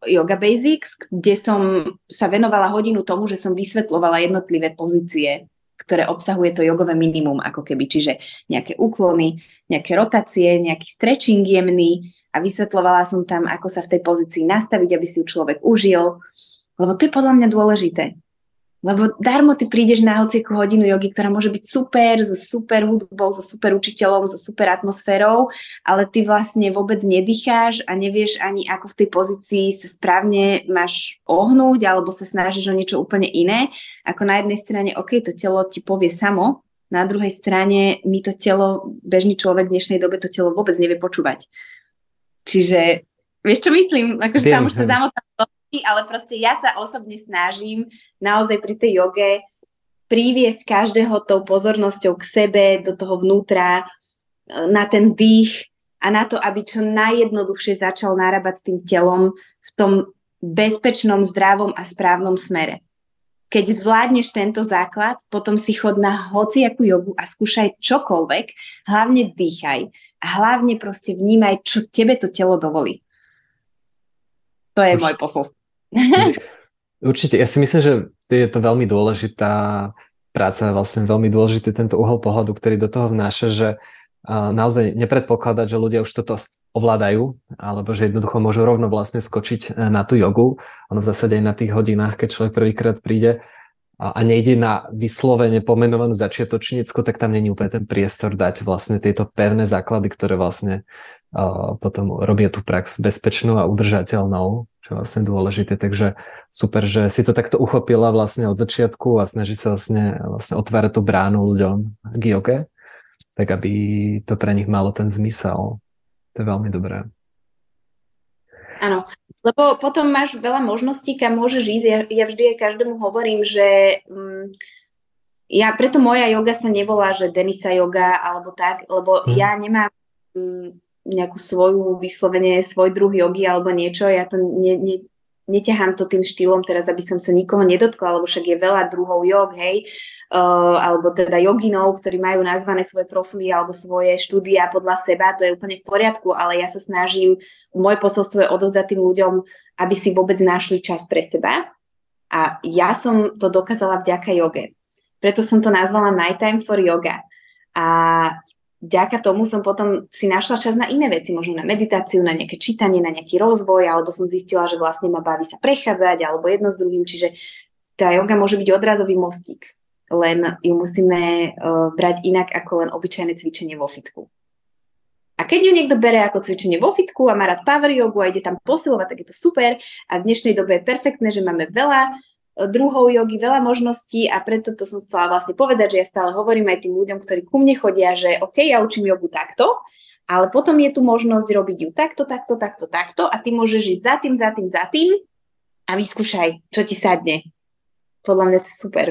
Yoga Basics, kde som sa venovala hodinu tomu, že som vysvetlovala jednotlivé pozície, ktoré obsahuje to jogové minimum, ako keby, čiže nejaké úklony, nejaké rotácie, nejaký stretching jemný, a vysvetlovala som tam, ako sa v tej pozícii nastaviť, aby si ju človek užil, lebo to je podľa mňa dôležité. Lebo darmo ty prídeš na hociakú hodinu jogy, ktorá môže byť super, so super hudbou, so super učiteľom, so super atmosférou, ale ty vlastne vôbec nedýcháš a nevieš ani ako v tej pozícii sa správne máš ohnúť alebo sa snažíš o niečo úplne iné. Ako na jednej strane, OK, to telo ti povie samo, na druhej strane my to telo, bežný človek v dnešnej dobe to telo vôbec nevie počúvať. Čiže vieš, čo myslím? Akože tam už sa zamotám ale proste ja sa osobne snažím naozaj pri tej joge priviesť každého tou pozornosťou k sebe, do toho vnútra, e, na ten dých a na to, aby čo najjednoduchšie začal narábať s tým telom v tom bezpečnom, zdravom a správnom smere. Keď zvládneš tento základ, potom si chod na hociakú jogu a skúšaj čokoľvek, hlavne dýchaj hlavne proste vnímaj, čo tebe to telo dovolí. To je Už... môj posolstvo. Určite, ja si myslím, že je to veľmi dôležitá práca, vlastne veľmi dôležitý tento uhol pohľadu, ktorý do toho vnáša, že naozaj nepredpokladať, že ľudia už toto ovládajú, alebo že jednoducho môžu rovno vlastne skočiť e, na tú jogu. Ono v zásade aj na tých hodinách, keď človek prvýkrát príde a nejde na vyslovene pomenovanú začiatočnícku, tak tam není úplne ten priestor dať vlastne tieto pevné základy, ktoré vlastne potom robia tú prax bezpečnú a udržateľnou, čo je vlastne dôležité. Takže super, že si to takto uchopila vlastne od začiatku a snaží sa vlastne, vlastne otvárať tú bránu ľuďom k joge, tak aby to pre nich malo ten zmysel. To je veľmi dobré. Áno, lebo potom máš veľa možností, kam môžeš ísť. Ja, ja vždy aj každému hovorím, že um, ja, preto moja yoga sa nevolá, že Denisa yoga alebo tak, lebo hmm. ja nemám um, nejakú svoju vyslovene, svoj druh jogy alebo niečo, ja to ne, ne, neťahám to tým štýlom teraz, aby som sa nikoho nedotkla, lebo však je veľa druhov jog, hej, uh, alebo teda joginov, ktorí majú nazvané svoje profily alebo svoje štúdia podľa seba, to je úplne v poriadku, ale ja sa snažím, moje posolstvo je odozdať tým ľuďom, aby si vôbec našli čas pre seba a ja som to dokázala vďaka joge. Preto som to nazvala My Time for Yoga. A vďaka tomu som potom si našla čas na iné veci, možno na meditáciu, na nejaké čítanie, na nejaký rozvoj, alebo som zistila, že vlastne ma baví sa prechádzať, alebo jedno s druhým, čiže tá yoga môže byť odrazový mostík, len ju musíme uh, brať inak ako len obyčajné cvičenie vo fitku. A keď ju niekto bere ako cvičenie vo fitku a má rád power jogu a ide tam posilovať, tak je to super. A v dnešnej dobe je perfektné, že máme veľa druhov jogy, veľa možností a preto to som chcela vlastne povedať, že ja stále hovorím aj tým ľuďom, ktorí ku mne chodia, že OK, ja učím jogu takto, ale potom je tu možnosť robiť ju takto, takto, takto, takto a ty môžeš ísť za tým, za tým, za tým a vyskúšaj, čo ti sadne. Podľa mňa to je super.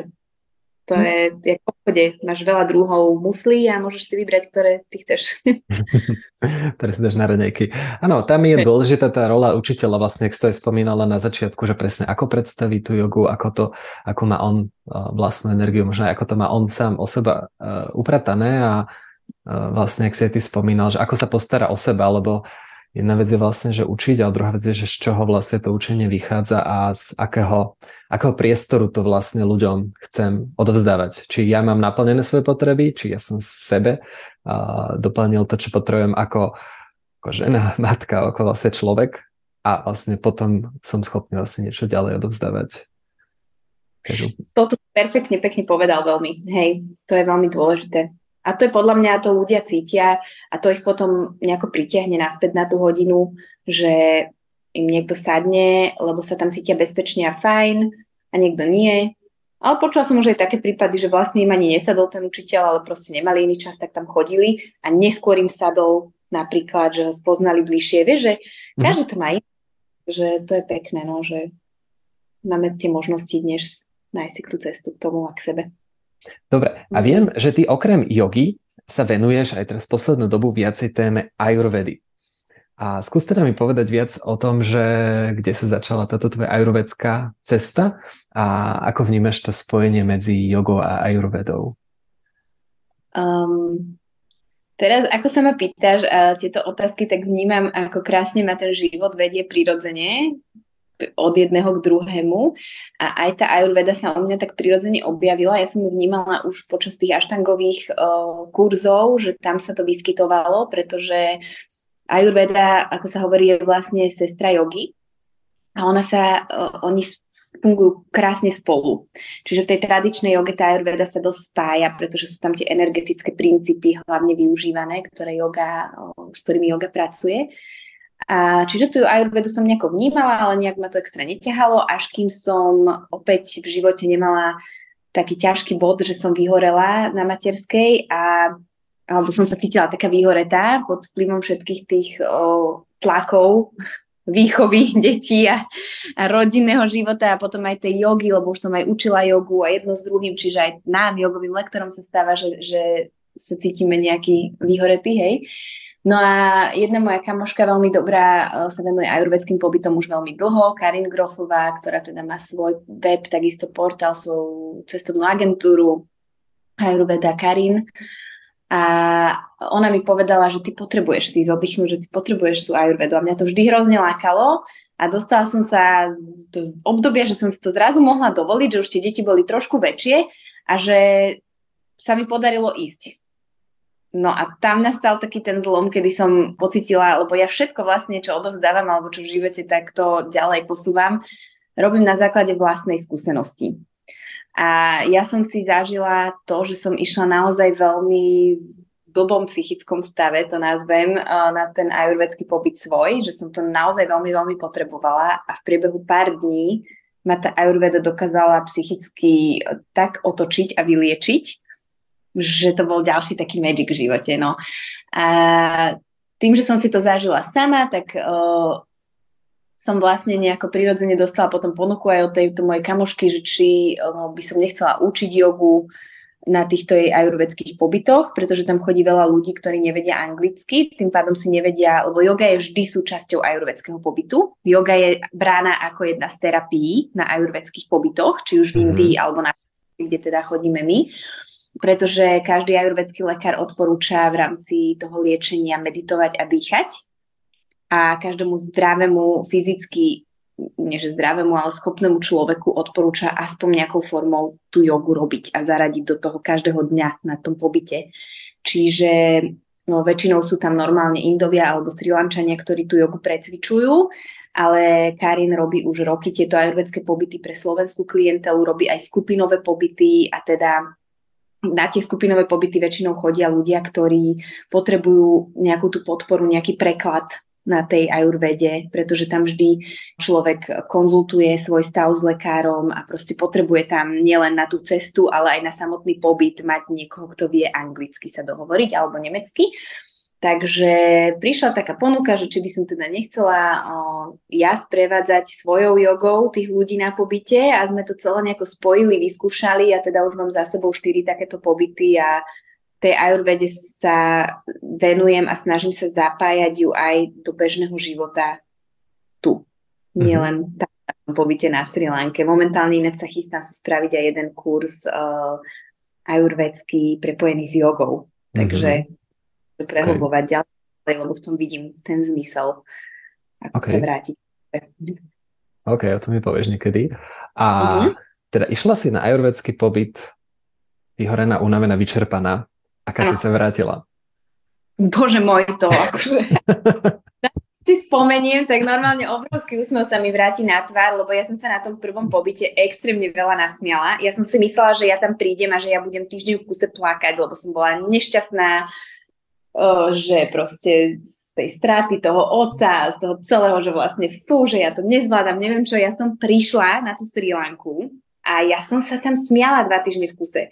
To hm. je jak v obchode. Máš veľa druhov muslí a môžeš si vybrať, ktoré ty chceš. ktoré si dáš na raňajky. Áno, tam je dôležitá tá rola učiteľa, vlastne, ak to aj spomínala na začiatku, že presne ako predstaví tú jogu, ako to, ako má on vlastnú energiu, možno aj ako to má on sám o seba upratané a vlastne, ak si aj ty spomínal, že ako sa postará o seba, lebo jedna vec je vlastne, že učiť, a druhá vec je, že z čoho vlastne to učenie vychádza a z akého, akého priestoru to vlastne ľuďom chcem odovzdávať. Či ja mám naplnené svoje potreby, či ja som sebe uh, doplnil to, čo potrebujem ako, ako žena, matka, ako vlastne človek a vlastne potom som schopný vlastne niečo ďalej odovzdávať. Toto perfektne, pekne povedal veľmi. Hej, to je veľmi dôležité. A to je podľa mňa, to ľudia cítia a to ich potom nejako pritiahne naspäť na tú hodinu, že im niekto sadne, lebo sa tam cítia bezpečne a fajn a niekto nie. Ale počula som už aj také prípady, že vlastne im ani nesadol ten učiteľ, ale proste nemali iný čas, tak tam chodili a neskôr im sadol napríklad, že ho spoznali bližšie. Vieš, že mhm. každý to má iné, že to je pekné, no, že máme tie možnosti dnes nájsť si tú cestu k tomu a k sebe. Dobre, a viem, že ty okrem jogy sa venuješ aj teraz poslednú dobu viacej téme ajurvedy. A skús teda mi povedať viac o tom, že kde sa začala táto tvoja ajurvedská cesta a ako vnímaš to spojenie medzi jogou a ajurvedou? Um, teraz, ako sa ma pýtaš uh, tieto otázky, tak vnímam, ako krásne ma ten život vedie prirodzene od jedného k druhému a aj tá ajurveda sa u mňa tak prirodzene objavila. Ja som ju vnímala už počas tých aštangových uh, kurzov, že tam sa to vyskytovalo, pretože ajurveda, ako sa hovorí, je vlastne sestra jogy a ona sa, uh, oni fungujú krásne spolu. Čiže v tej tradičnej joge tá ajurveda sa dosť spája, pretože sú tam tie energetické princípy hlavne využívané, ktoré yoga, s ktorými yoga pracuje. A čiže tú ajurvedu som nejako vnímala, ale nejak ma to extra neťahalo, až kým som opäť v živote nemala taký ťažký bod, že som vyhorela na materskej a alebo som sa cítila taká vyhoretá pod vplyvom všetkých tých o, tlakov výchovy detí a, a rodinného života a potom aj tej jogy, lebo už som aj učila jogu a jedno s druhým, čiže aj nám, jogovým lektorom sa stáva, že, že sa cítime nejaký vyhoretý, hej. No a jedna moja kamoška veľmi dobrá e, sa venuje ajurvedským pobytom už veľmi dlho, Karin Grofová, ktorá teda má svoj web, takisto portál, svoju cestovnú agentúru Ayurveda Karin. A ona mi povedala, že ty potrebuješ si zoddychnúť, že ty potrebuješ tú ajurvedu. A mňa to vždy hrozne lákalo a dostala som sa do obdobia, že som si to zrazu mohla dovoliť, že už tie deti boli trošku väčšie a že sa mi podarilo ísť. No a tam nastal taký ten zlom, kedy som pocitila, lebo ja všetko vlastne, čo odovzdávam alebo čo v živote, tak to ďalej posúvam, robím na základe vlastnej skúsenosti. A ja som si zažila to, že som išla naozaj veľmi blbom psychickom stave, to nazvem, eh, na ten ajurvedský pobyt svoj, že som to naozaj veľmi, veľmi potrebovala a v priebehu pár dní ma tá ajurveda dokázala psychicky tak otočiť a vyliečiť, že to bol ďalší taký magic v živote. No. A tým, že som si to zažila sama, tak uh, som vlastne nejako prirodzene dostala potom ponuku aj od tejto mojej kamošky, že či no, by som nechcela učiť jogu na týchto jej ajurvedských pobytoch, pretože tam chodí veľa ľudí, ktorí nevedia anglicky, tým pádom si nevedia, lebo yoga je vždy súčasťou ajurvedského pobytu. Yoga je brána ako jedna z terapií na ajurvedských pobytoch, či už v mhm. Indii mm. alebo na kde teda chodíme my pretože každý ajurvedský lekár odporúča v rámci toho liečenia meditovať a dýchať a každému zdravému fyzicky, nie že zdravému, ale schopnému človeku odporúča aspoň nejakou formou tú jogu robiť a zaradiť do toho každého dňa na tom pobyte. Čiže no, väčšinou sú tam normálne Indovia alebo Sri Lančania, ktorí tú jogu precvičujú, ale Karin robí už roky tieto ajurvedské pobyty pre slovenskú klientelu, robí aj skupinové pobyty a teda na tie skupinové pobyty väčšinou chodia ľudia, ktorí potrebujú nejakú tú podporu, nejaký preklad na tej ajurvede, pretože tam vždy človek konzultuje svoj stav s lekárom a proste potrebuje tam nielen na tú cestu, ale aj na samotný pobyt mať niekoho, kto vie anglicky sa dohovoriť alebo nemecky. Takže prišla taká ponuka, že či by som teda nechcela o, ja sprevádzať svojou jogou tých ľudí na pobyte a sme to celé nejako spojili, vyskúšali a teda už mám za sebou štyri takéto pobyty a tej ajurvede sa venujem a snažím sa zapájať ju aj do bežného života tu. Mm-hmm. Nielen tam pobyte na Sri Lanke. Momentálne inak sa chystám sa spraviť aj jeden kurz uh, ajurvedský prepojený s jogou. Takže mm-hmm. To prehlbovať okay. ďalej, lebo v tom vidím ten zmysel, ako okay. sa vrátiť. OK, o tom mi povieš niekedy. A mm-hmm. teda išla si na ajurvedský pobyt vyhorená, unavená, vyčerpaná. Aká si sa vrátila? Bože môj, to akože... si spomeniem, tak normálne obrovský úsmev sa mi vráti na tvár, lebo ja som sa na tom prvom pobyte extrémne veľa nasmiala. Ja som si myslela, že ja tam prídem a že ja budem týždeň v kuse plakať, lebo som bola nešťastná, že proste z tej straty toho oca, z toho celého, že vlastne fú, že ja to nezvládam, neviem čo, ja som prišla na tú Sri Lanku a ja som sa tam smiala dva týždne v kuse.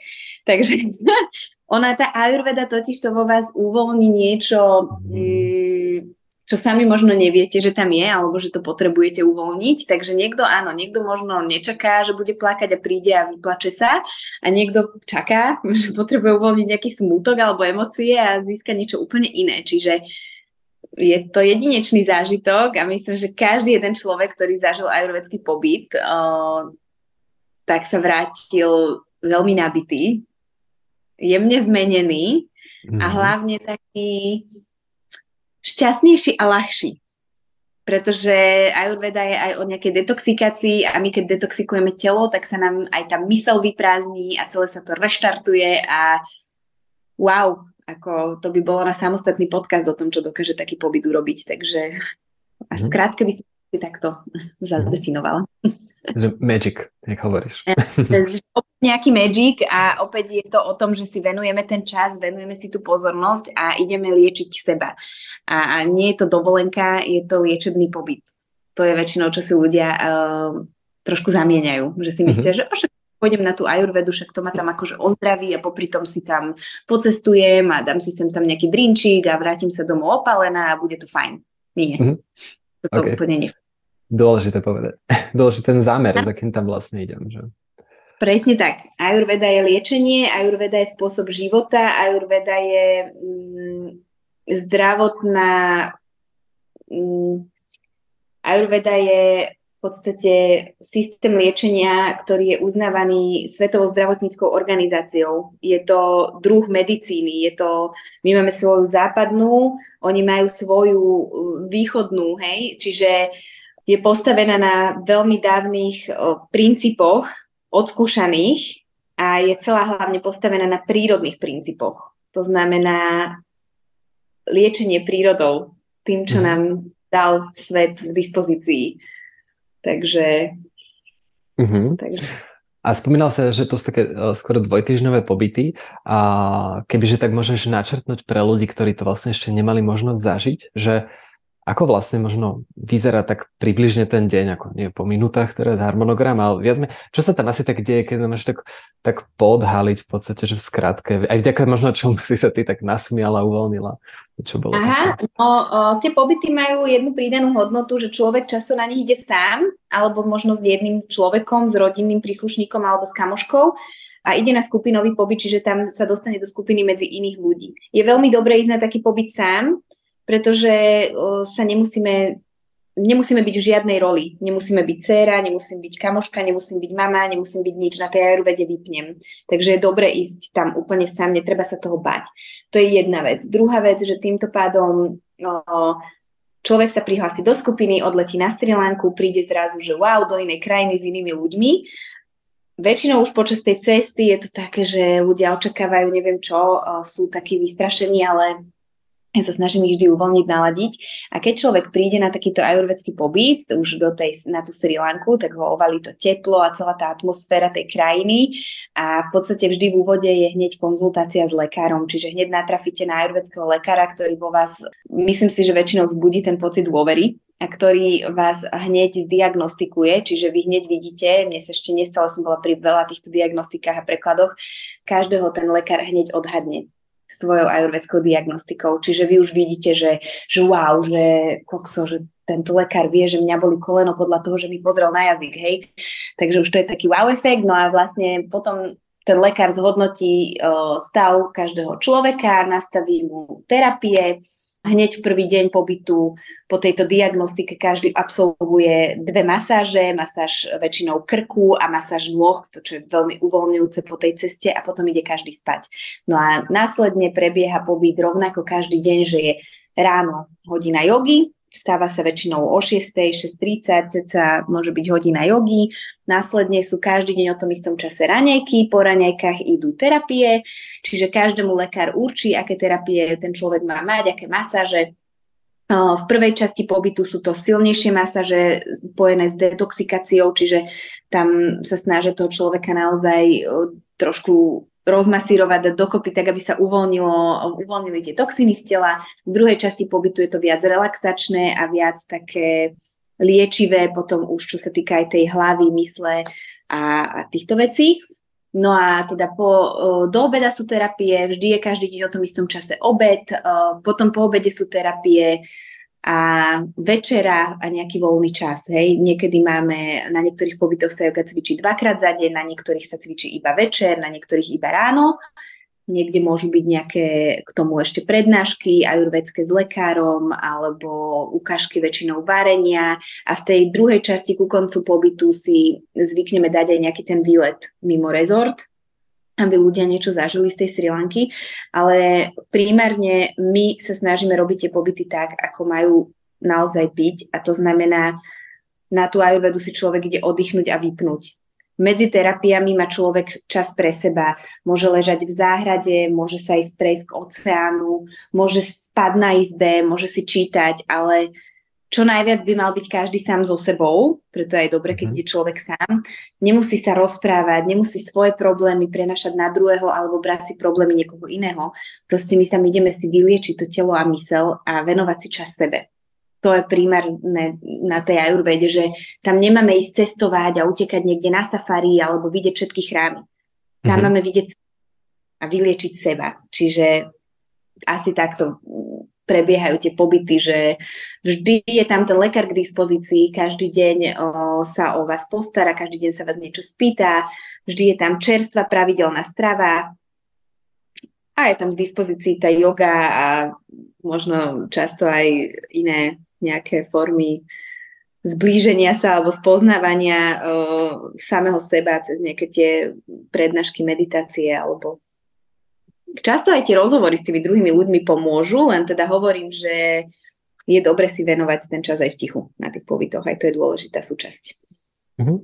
Takže ona, tá ajurveda totiž to vo vás uvoľní niečo, mm, čo sami možno neviete, že tam je, alebo že to potrebujete uvoľniť. Takže niekto, áno, niekto možno nečaká, že bude plakať a príde a vyplače sa a niekto čaká, že potrebuje uvoľniť nejaký smútok alebo emócie a získa niečo úplne iné. Čiže je to jedinečný zážitok a myslím, že každý jeden človek, ktorý zažil ajurvedský pobyt, tak sa vrátil veľmi nabitý jemne zmenený a mhm. hlavne taký šťastnejší a ľahší. Pretože Ayurveda je aj o nejakej detoxikácii a my keď detoxikujeme telo, tak sa nám aj tá mysel vyprázdni a celé sa to reštartuje a wow, ako to by bolo na samostatný podcast o tom, čo dokáže taký pobyt urobiť. Takže a mhm. skrátke by som si takto zadefinovala. Magic, jak hovoríš. Nejaký magic a opäť je to o tom, že si venujeme ten čas, venujeme si tú pozornosť a ideme liečiť seba. A, a nie je to dovolenka, je to liečebný pobyt. To je väčšinou, čo si ľudia uh, trošku zamieňajú. Že si mhm. myslia, mm-hmm. že pôjdem na tú ajurvedu, však to ma tam akože ozdraví a popri tom si tam pocestujem a dám si sem tam nejaký drinčík a vrátim sa domov opalená a bude to fajn. Nie. Mm-hmm. To okay. úplne nefunguje. Dôležité povedať. Dôležité ten zámer, za kým tam vlastne idem. Že? Presne tak. Ayurveda je liečenie, ayurveda je spôsob života, ayurveda je mm, zdravotná... Mm, ayurveda je v podstate systém liečenia, ktorý je uznávaný Svetovou zdravotníckou organizáciou. Je to druh medicíny, je to, my máme svoju západnú, oni majú svoju uh, východnú, hej, čiže je postavená na veľmi dávnych o, princípoch odskúšaných a je celá hlavne postavená na prírodných princípoch. To znamená liečenie prírodou, tým, čo mhm. nám dal svet k dispozícii. Takže... Mm-hmm. takže... A spomínal sa, že to sú také skoro dvojtyžňové pobyty. A kebyže tak môžeš načrtnúť pre ľudí, ktorí to vlastne ešte nemali možnosť zažiť, že ako vlastne možno vyzerá tak približne ten deň, ako nie po minútach teraz harmonogram, ale viac me, čo sa tam asi tak deje, keď máš tak, tak podhaliť v podstate, že v skratke, aj vďaka možno čomu si sa ty tak nasmiala, uvoľnila. Čo bolo Aha, také? no o, tie pobyty majú jednu pridanú hodnotu, že človek často na nich ide sám, alebo možno s jedným človekom, s rodinným príslušníkom alebo s kamoškou a ide na skupinový pobyt, čiže tam sa dostane do skupiny medzi iných ľudí. Je veľmi dobré ísť na taký pobyt sám, pretože sa nemusíme nemusíme byť v žiadnej roli. Nemusíme byť dcéra, nemusím byť kamoška, nemusím byť mama, nemusím byť nič, na tej ajurvede vypnem. Takže je dobre ísť tam úplne sám, netreba sa toho bať. To je jedna vec. Druhá vec, že týmto pádom človek sa prihlási do skupiny, odletí na Sri Lanku, príde zrazu, že wow, do inej krajiny s inými ľuďmi. Väčšinou už počas tej cesty je to také, že ľudia očakávajú neviem čo, sú takí vystrašení, ale ja sa snažím ich vždy uvoľniť, naladiť. A keď človek príde na takýto ajurvedský pobyt, už do tej, na tú Sri Lanku, tak ho ovalí to teplo a celá tá atmosféra tej krajiny. A v podstate vždy v úvode je hneď konzultácia s lekárom, čiže hneď natrafíte na ajurvedského lekára, ktorý vo vás, myslím si, že väčšinou zbudí ten pocit dôvery a ktorý vás hneď zdiagnostikuje, čiže vy hneď vidíte, mne sa ešte nestalo, som bola pri veľa týchto diagnostikách a prekladoch, každého ten lekár hneď odhadne svojou ajurvedskou diagnostikou. Čiže vy už vidíte, že, že wow, že kokso, že tento lekár vie, že mňa boli koleno podľa toho, že mi pozrel na jazyk, hej. Takže už to je taký wow efekt, no a vlastne potom ten lekár zhodnotí uh, stav každého človeka, nastaví mu terapie, hneď v prvý deň pobytu po tejto diagnostike každý absolvuje dve masáže, masáž väčšinou krku a masáž nôh, čo je veľmi uvoľňujúce po tej ceste a potom ide každý spať. No a následne prebieha pobyt rovnako každý deň, že je ráno hodina jogy, Stáva sa väčšinou o 6, 6.30, ceca môže byť hodina jogy. Následne sú každý deň o tom istom čase raňajky, po raňajkách idú terapie, čiže každému lekár určí, aké terapie ten človek má mať, aké masáže. V prvej časti pobytu sú to silnejšie masáže spojené s detoxikáciou, čiže tam sa snažia toho človeka naozaj trošku rozmasírovať, dať dokopy, tak aby sa uvoľnilo, uvoľnili tie toxiny z tela. V druhej časti pobytu je to viac relaxačné a viac také liečivé, potom už čo sa týka aj tej hlavy, mysle a, a týchto vecí. No a teda po, do obeda sú terapie, vždy je každý deň o tom istom čase obed, potom po obede sú terapie, a večera a nejaký voľný čas. Hej. Niekedy máme, na niektorých pobytoch sa joga cvičí dvakrát za deň, na niektorých sa cvičí iba večer, na niektorých iba ráno. Niekde môžu byť nejaké k tomu ešte prednášky ajurvedské s lekárom alebo ukážky väčšinou varenia a v tej druhej časti ku koncu pobytu si zvykneme dať aj nejaký ten výlet mimo rezort, aby ľudia niečo zažili z tej Sri Lanky, ale primárne my sa snažíme robiť tie pobyty tak, ako majú naozaj byť a to znamená, na tú ajurvedu si človek ide oddychnúť a vypnúť. Medzi terapiami má človek čas pre seba. Môže ležať v záhrade, môže sa ísť prejsť k oceánu, môže spať na izbe, môže si čítať, ale čo najviac by mal byť každý sám so sebou, preto je dobre, keď mhm. je človek sám. Nemusí sa rozprávať, nemusí svoje problémy prenašať na druhého alebo brať si problémy niekoho iného. Proste my sa ideme si vyliečiť to telo a mysel a venovať si čas sebe. To je primárne na tej ajurvede, že tam nemáme ísť cestovať a utekať niekde na safari alebo vidieť všetky chrámy. Tam mm-hmm. máme vidieť a vyliečiť seba. Čiže asi takto prebiehajú tie pobyty, že vždy je tam ten lekár k dispozícii, každý deň o, sa o vás postará, každý deň sa vás niečo spýta, vždy je tam čerstvá pravidelná strava a je tam k dispozícii tá yoga a možno často aj iné nejaké formy zblíženia sa alebo spoznávania uh, samého seba cez nejaké tie prednášky meditácie alebo často aj tie rozhovory s tými druhými ľuďmi pomôžu, len teda hovorím, že je dobre si venovať ten čas aj v tichu na tých pobytoch, aj to je dôležitá súčasť. Mm-hmm.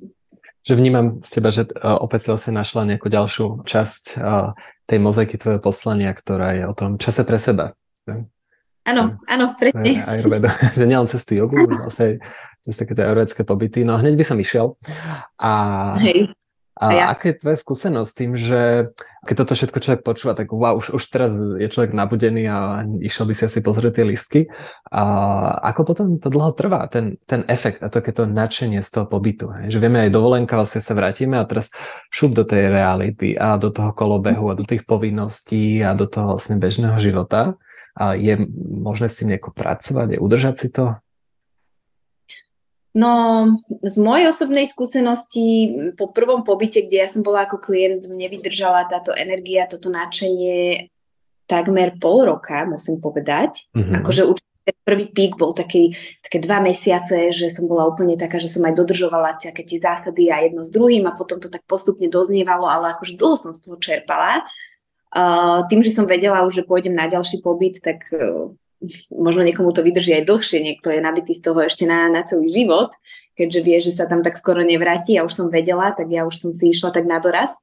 Že vnímam z teba, že uh, opäť si našla nejakú ďalšiu časť uh, tej mozaiky tvojho poslania, ktorá je o tom čase pre seba. Áno, áno, presne. že nielen cez tú jogu, vlastne cez také tie ayurvedské pobyty. No hneď by som išiel. A, Hej. A ja. aké je tvoje skúsenosť s tým, že keď toto všetko človek počúva, tak wow, už, už teraz je človek nabudený a išiel by si asi pozrieť tie listky. A ako potom to dlho trvá, ten, ten efekt a to takéto nadšenie z toho pobytu. Hej? Že vieme aj dovolenka, vlastne sa vrátime a teraz šup do tej reality a do toho kolobehu a do tých povinností a do toho vlastne bežného života. A je možné s tým nejako pracovať, je udržať si to? No, z mojej osobnej skúsenosti po prvom pobyte, kde ja som bola ako klient, mne vydržala táto energia, toto nadšenie takmer pol roka, musím povedať. Mm-hmm. Akože určite prvý pík bol taký, také dva mesiace, že som bola úplne taká, že som aj dodržovala také tie zásady a jedno s druhým a potom to tak postupne doznievalo, ale akože dlho som z toho čerpala. Uh, tým, že som vedela už, že pôjdem na ďalší pobyt, tak uh, možno niekomu to vydrží aj dlhšie, niekto je nabitý z toho ešte na, na celý život, keďže vie, že sa tam tak skoro nevráti. Ja už som vedela, tak ja už som si išla tak na doraz.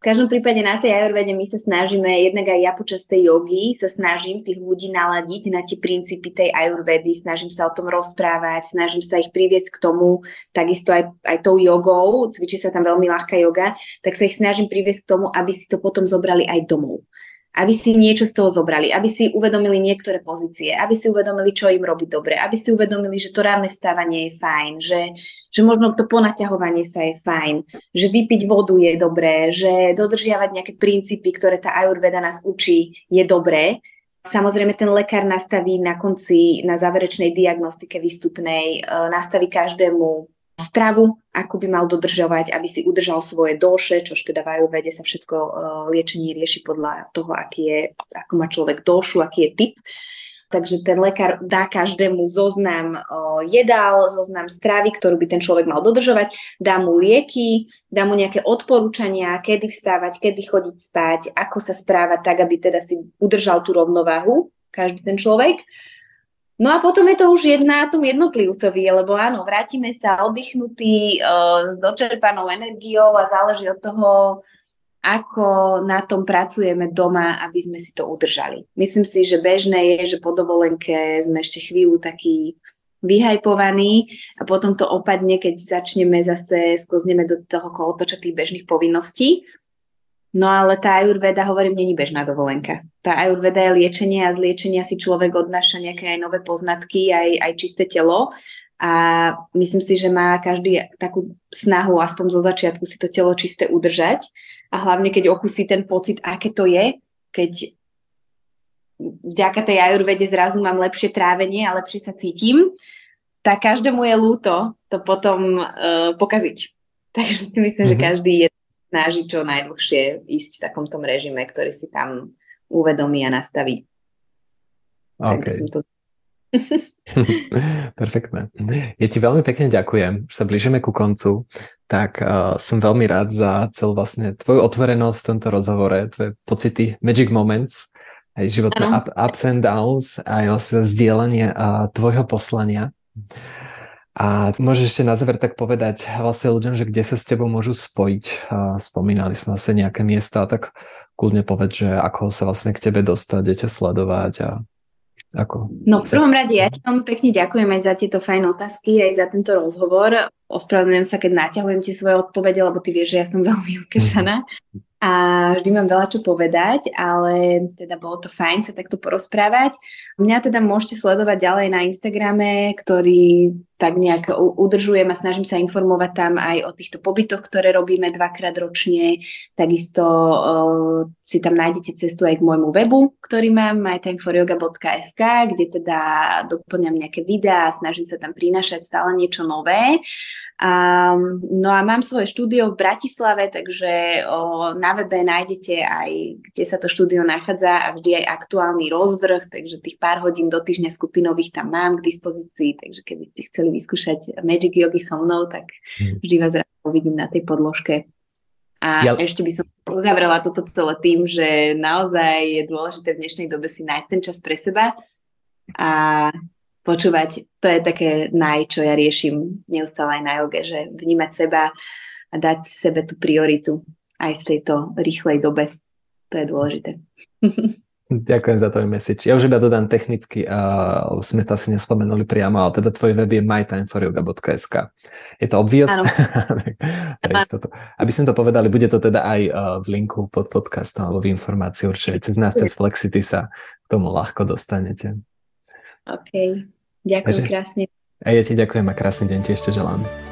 V každom prípade na tej ajurvede my sa snažíme, jednak aj ja počas tej jogy sa snažím tých ľudí naladiť na tie princípy tej ajurvedy, snažím sa o tom rozprávať, snažím sa ich priviesť k tomu, takisto aj, aj tou jogou, cvičí sa tam veľmi ľahká yoga, tak sa ich snažím priviesť k tomu, aby si to potom zobrali aj domov aby si niečo z toho zobrali, aby si uvedomili niektoré pozície, aby si uvedomili, čo im robí dobre, aby si uvedomili, že to ranné vstávanie je fajn, že, že možno to ponaťahovanie sa je fajn, že vypiť vodu je dobré, že dodržiavať nejaké princípy, ktoré tá Ayurveda nás učí, je dobré. Samozrejme, ten lekár nastaví na konci, na záverečnej diagnostike výstupnej, e, nastaví každému stravu, ako by mal dodržovať, aby si udržal svoje doše, čož teda v Ayurvede sa všetko uh, liečenie rieši podľa toho, aký je, ako má človek došu, aký je typ. Takže ten lekár dá každému zoznam uh, jedál, zoznam stravy, ktorú by ten človek mal dodržovať, dá mu lieky, dá mu nejaké odporúčania, kedy vstávať, kedy chodiť spať, ako sa správať tak, aby teda si udržal tú rovnováhu, každý ten človek. No a potom je to už jedna tom jednotlivcovi, lebo áno, vrátime sa oddychnutí, uh, s dočerpanou energiou a záleží od toho, ako na tom pracujeme doma, aby sme si to udržali. Myslím si, že bežné je, že po dovolenke sme ešte chvíľu taký vyhajpovaní a potom to opadne, keď začneme zase, sklozneme do toho kolotoča tých bežných povinností No ale tá ajurveda, hovorím, není bežná dovolenka. Tá ajurveda je liečenie a z liečenia si človek odnáša nejaké aj nové poznatky, aj, aj čisté telo. A myslím si, že má každý takú snahu, aspoň zo začiatku, si to telo čisté udržať. A hlavne, keď okusí ten pocit, aké to je, keď vďaka tej ajurvede zrazu mám lepšie trávenie a lepšie sa cítim, tak každému je lúto to potom uh, pokaziť. Takže si myslím, mm-hmm. že mhm. každý je snaží čo najdlhšie ísť v takomto režime, ktorý si tam uvedomí a nastaví. Okay. to... Perfektné. Ja ti veľmi pekne ďakujem, že sa blížime ku koncu, tak uh, som veľmi rád za celú vlastne tvoju otvorenosť v tomto rozhovore, tvoje pocity, magic moments, aj životné up, ups and downs, aj vlastne zdieľanie uh, tvojho poslania. A môžeš ešte na záver tak povedať vlastne ľuďom, že kde sa s tebou môžu spojiť. Spomínali sme vlastne nejaké miesta, tak kľudne povedz, že ako sa vlastne k tebe dostať, kde sledovať a ako? No v prvom rade ja ti veľmi pekne ďakujem aj za tieto fajn otázky, aj za tento rozhovor. Ospravedlňujem sa, keď naťahujem tie svoje odpovede, lebo ty vieš, že ja som veľmi ukecaná a vždy mám veľa čo povedať, ale teda bolo to fajn sa takto porozprávať. Mňa teda môžete sledovať ďalej na Instagrame, ktorý tak nejak udržujem a snažím sa informovať tam aj o týchto pobytoch, ktoré robíme dvakrát ročne. Takisto uh, si tam nájdete cestu aj k môjmu webu, ktorý mám, mytimeforyoga.sk, kde teda doplňam nejaké videá snažím sa tam prinašať stále niečo nové. Um, no a mám svoje štúdio v Bratislave, takže o, na webe nájdete aj, kde sa to štúdio nachádza a vždy aj aktuálny rozvrh, takže tých pár hodín do týždňa skupinových tam mám k dispozícii, takže keby ste chceli vyskúšať Magic Yogi so mnou, tak hmm. vždy vás rád uvidím na tej podložke. A ja... ešte by som uzavrela toto celé tým, že naozaj je dôležité v dnešnej dobe si nájsť ten čas pre seba a počúvať, to je také naj, čo ja riešim neustále aj na joge, že vnímať seba a dať sebe tú prioritu aj v tejto rýchlej dobe. To je dôležité. Ďakujem za tvoj message. Ja už iba dodám technicky, uh, sme to asi nespomenuli priamo, ale teda tvoj web je mytimeforyoga.sk. Je to obvious? Aby sme to povedali, bude to teda aj uh, v linku pod podcastom alebo v informácii určite. Cez nás, cez Flexity sa k tomu ľahko dostanete. OK. Ďakujem Takže, krásne. A ja ti ďakujem a krásny deň ti ešte želám.